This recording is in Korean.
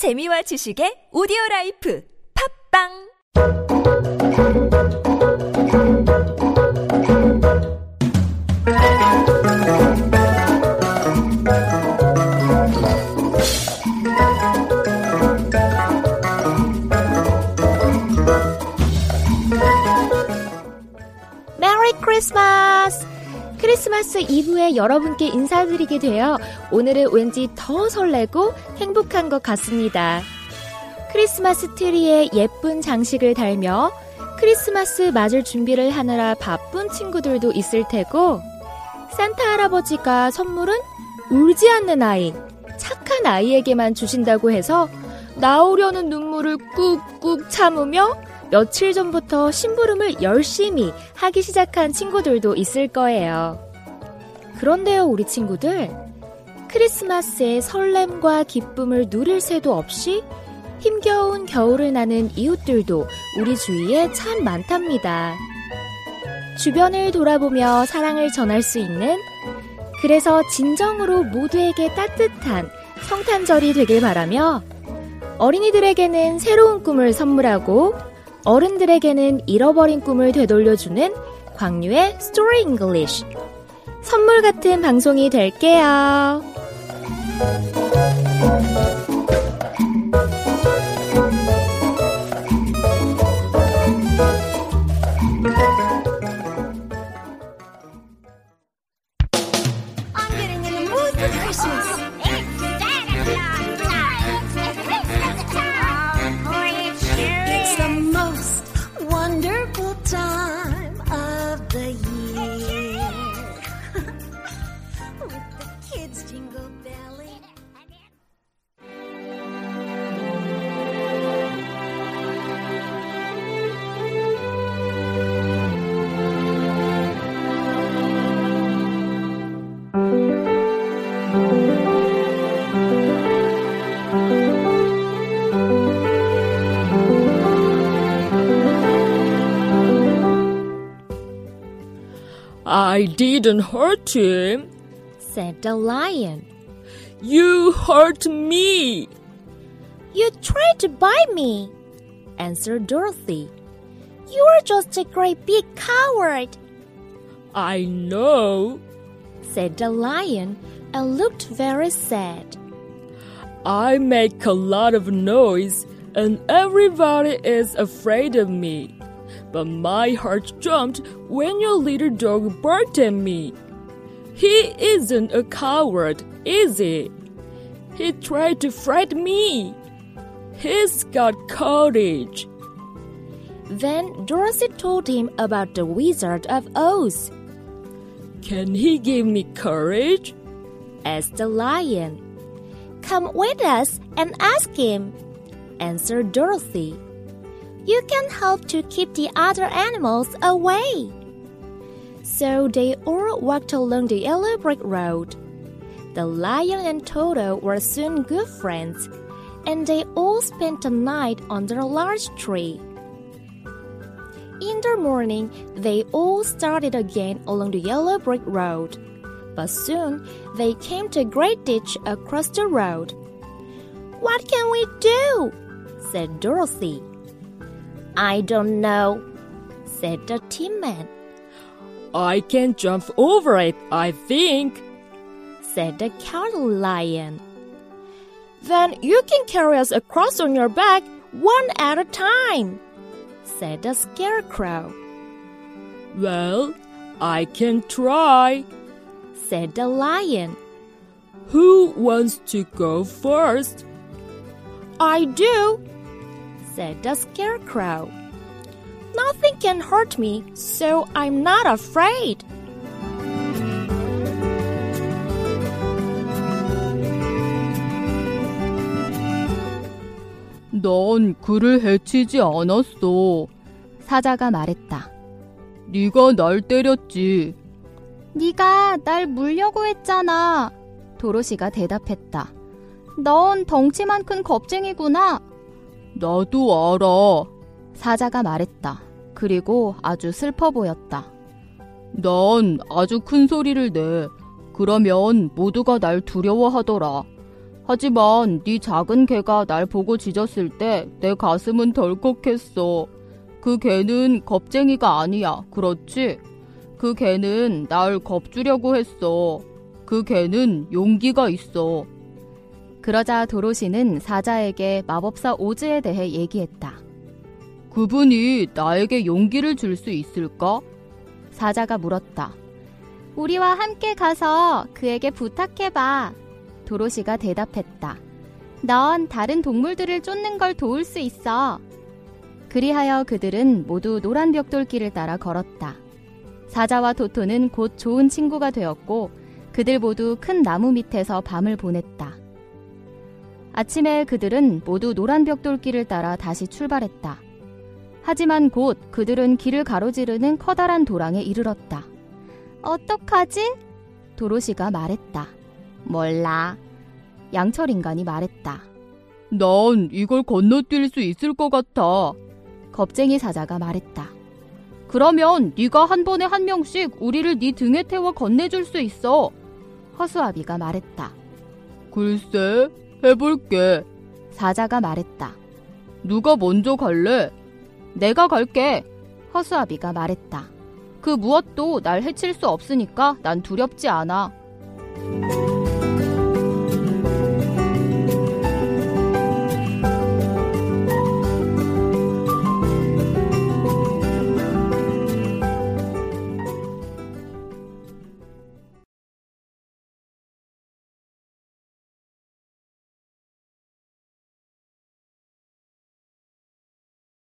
재미와 지식의 오디오 라이프. 팝빵 크리스마스 이브에 여러분께 인사드리게 되어 오늘은 왠지 더 설레고 행복한 것 같습니다. 크리스마스 트리에 예쁜 장식을 달며 크리스마스 맞을 준비를 하느라 바쁜 친구들도 있을 테고 산타 할아버지가 선물은 울지 않는 아이, 착한 아이에게만 주신다고 해서 나오려는 눈물을 꾹꾹 참으며 며칠 전부터 심부름을 열심히 하기 시작한 친구들도 있을 거예요. 그런데요, 우리 친구들. 크리스마스의 설렘과 기쁨을 누릴 새도 없이 힘겨운 겨울을 나는 이웃들도 우리 주위에 참 많답니다. 주변을 돌아보며 사랑을 전할 수 있는 그래서 진정으로 모두에게 따뜻한 성탄절이 되길 바라며 어린이들에게는 새로운 꿈을 선물하고 어른들에게는 잃어버린 꿈을 되돌려주는 광유의 스토리 잉글리쉬 선물 같은 방송이 될게요. I didn't hurt him. said the lion. You hurt me. You tried to bite me, answered Dorothy. You are just a great big coward, I know. said the lion and looked very sad. I make a lot of noise and everybody is afraid of me. But my heart jumped when your little dog barked at me. He isn't a coward, is he? He tried to frighten me. He's got courage. Then Dorothy told him about the Wizard of Oz, Can he give me courage? asked the lion. Come with us and ask him, answered Dorothy. You can help to keep the other animals away. So they all walked along the yellow brick road. The lion and Toto were soon good friends, and they all spent the night under a large tree. In the morning, they all started again along the yellow brick road. But soon they came to a great ditch across the road. What can we do? said Dorothy. I don't know, said the tin man, I can jump over it, I think. said the cowardly lion. Then you can carry us across on your back one at a time, said the scarecrow, Well, I can try. said the lion. Who wants to go first? I do, said the scarecrow. Nothing can hurt me, so I'm not afraid. 넌 그를 해치지 않았어. 사자가 말했다. 네가 날 때렸지. 네가 날 물려고 했잖아. 도로시가 대답했다. 넌 덩치만 큰 겁쟁이구나. 나도 알아. 사자가 말했다. 그리고 아주 슬퍼 보였다. 난 아주 큰 소리를 내. 그러면 모두가 날 두려워하더라. 하지만 네 작은 개가 날 보고 짖었을 때 내 가슴은 덜컥했어. 그 개는 겁쟁이가 아니야. 그렇지? 그 개는 날 겁주려고 했어. 그 개는 용기가 있어. 그러자 도로시는 사자에게 마법사 오즈에 대해 얘기했다. 그분이 나에게 용기를 줄 수 있을까? 사자가 물었다. 우리와 함께 가서 그에게 부탁해봐. 도로시가 대답했다. 넌 다른 동물들을 쫓는 걸 도울 수 있어. 그리하여 그들은 모두 노란 벽돌길을 따라 걸었다. 사자와 토토는 곧 좋은 친구가 되었고 그들 모두 큰 나무 밑에서 밤을 보냈다. 아침에 그들은 모두 노란 벽돌길을 따라 다시 출발했다. 하지만 곧 그들은 길을 가로지르는 커다란 도랑에 이르렀다. 어떡하지? 도로시가 말했다. 몰라. 양철 인간이 말했다. 난 이걸 건너뛸 수 있을 것 같아. 겁쟁이 사자가 말했다. 그러면 네가 한 번에 한 명씩 우리를 네 등에 태워 건네줄 수 있어. 허수아비가 말했다. 글쎄, 해볼게. 사자가 말했다. 누가 먼저 갈래? 내가 갈게. 허수아비가 말했다. 그 무엇도 날 해칠 수 없으니까 난 두렵지 않아.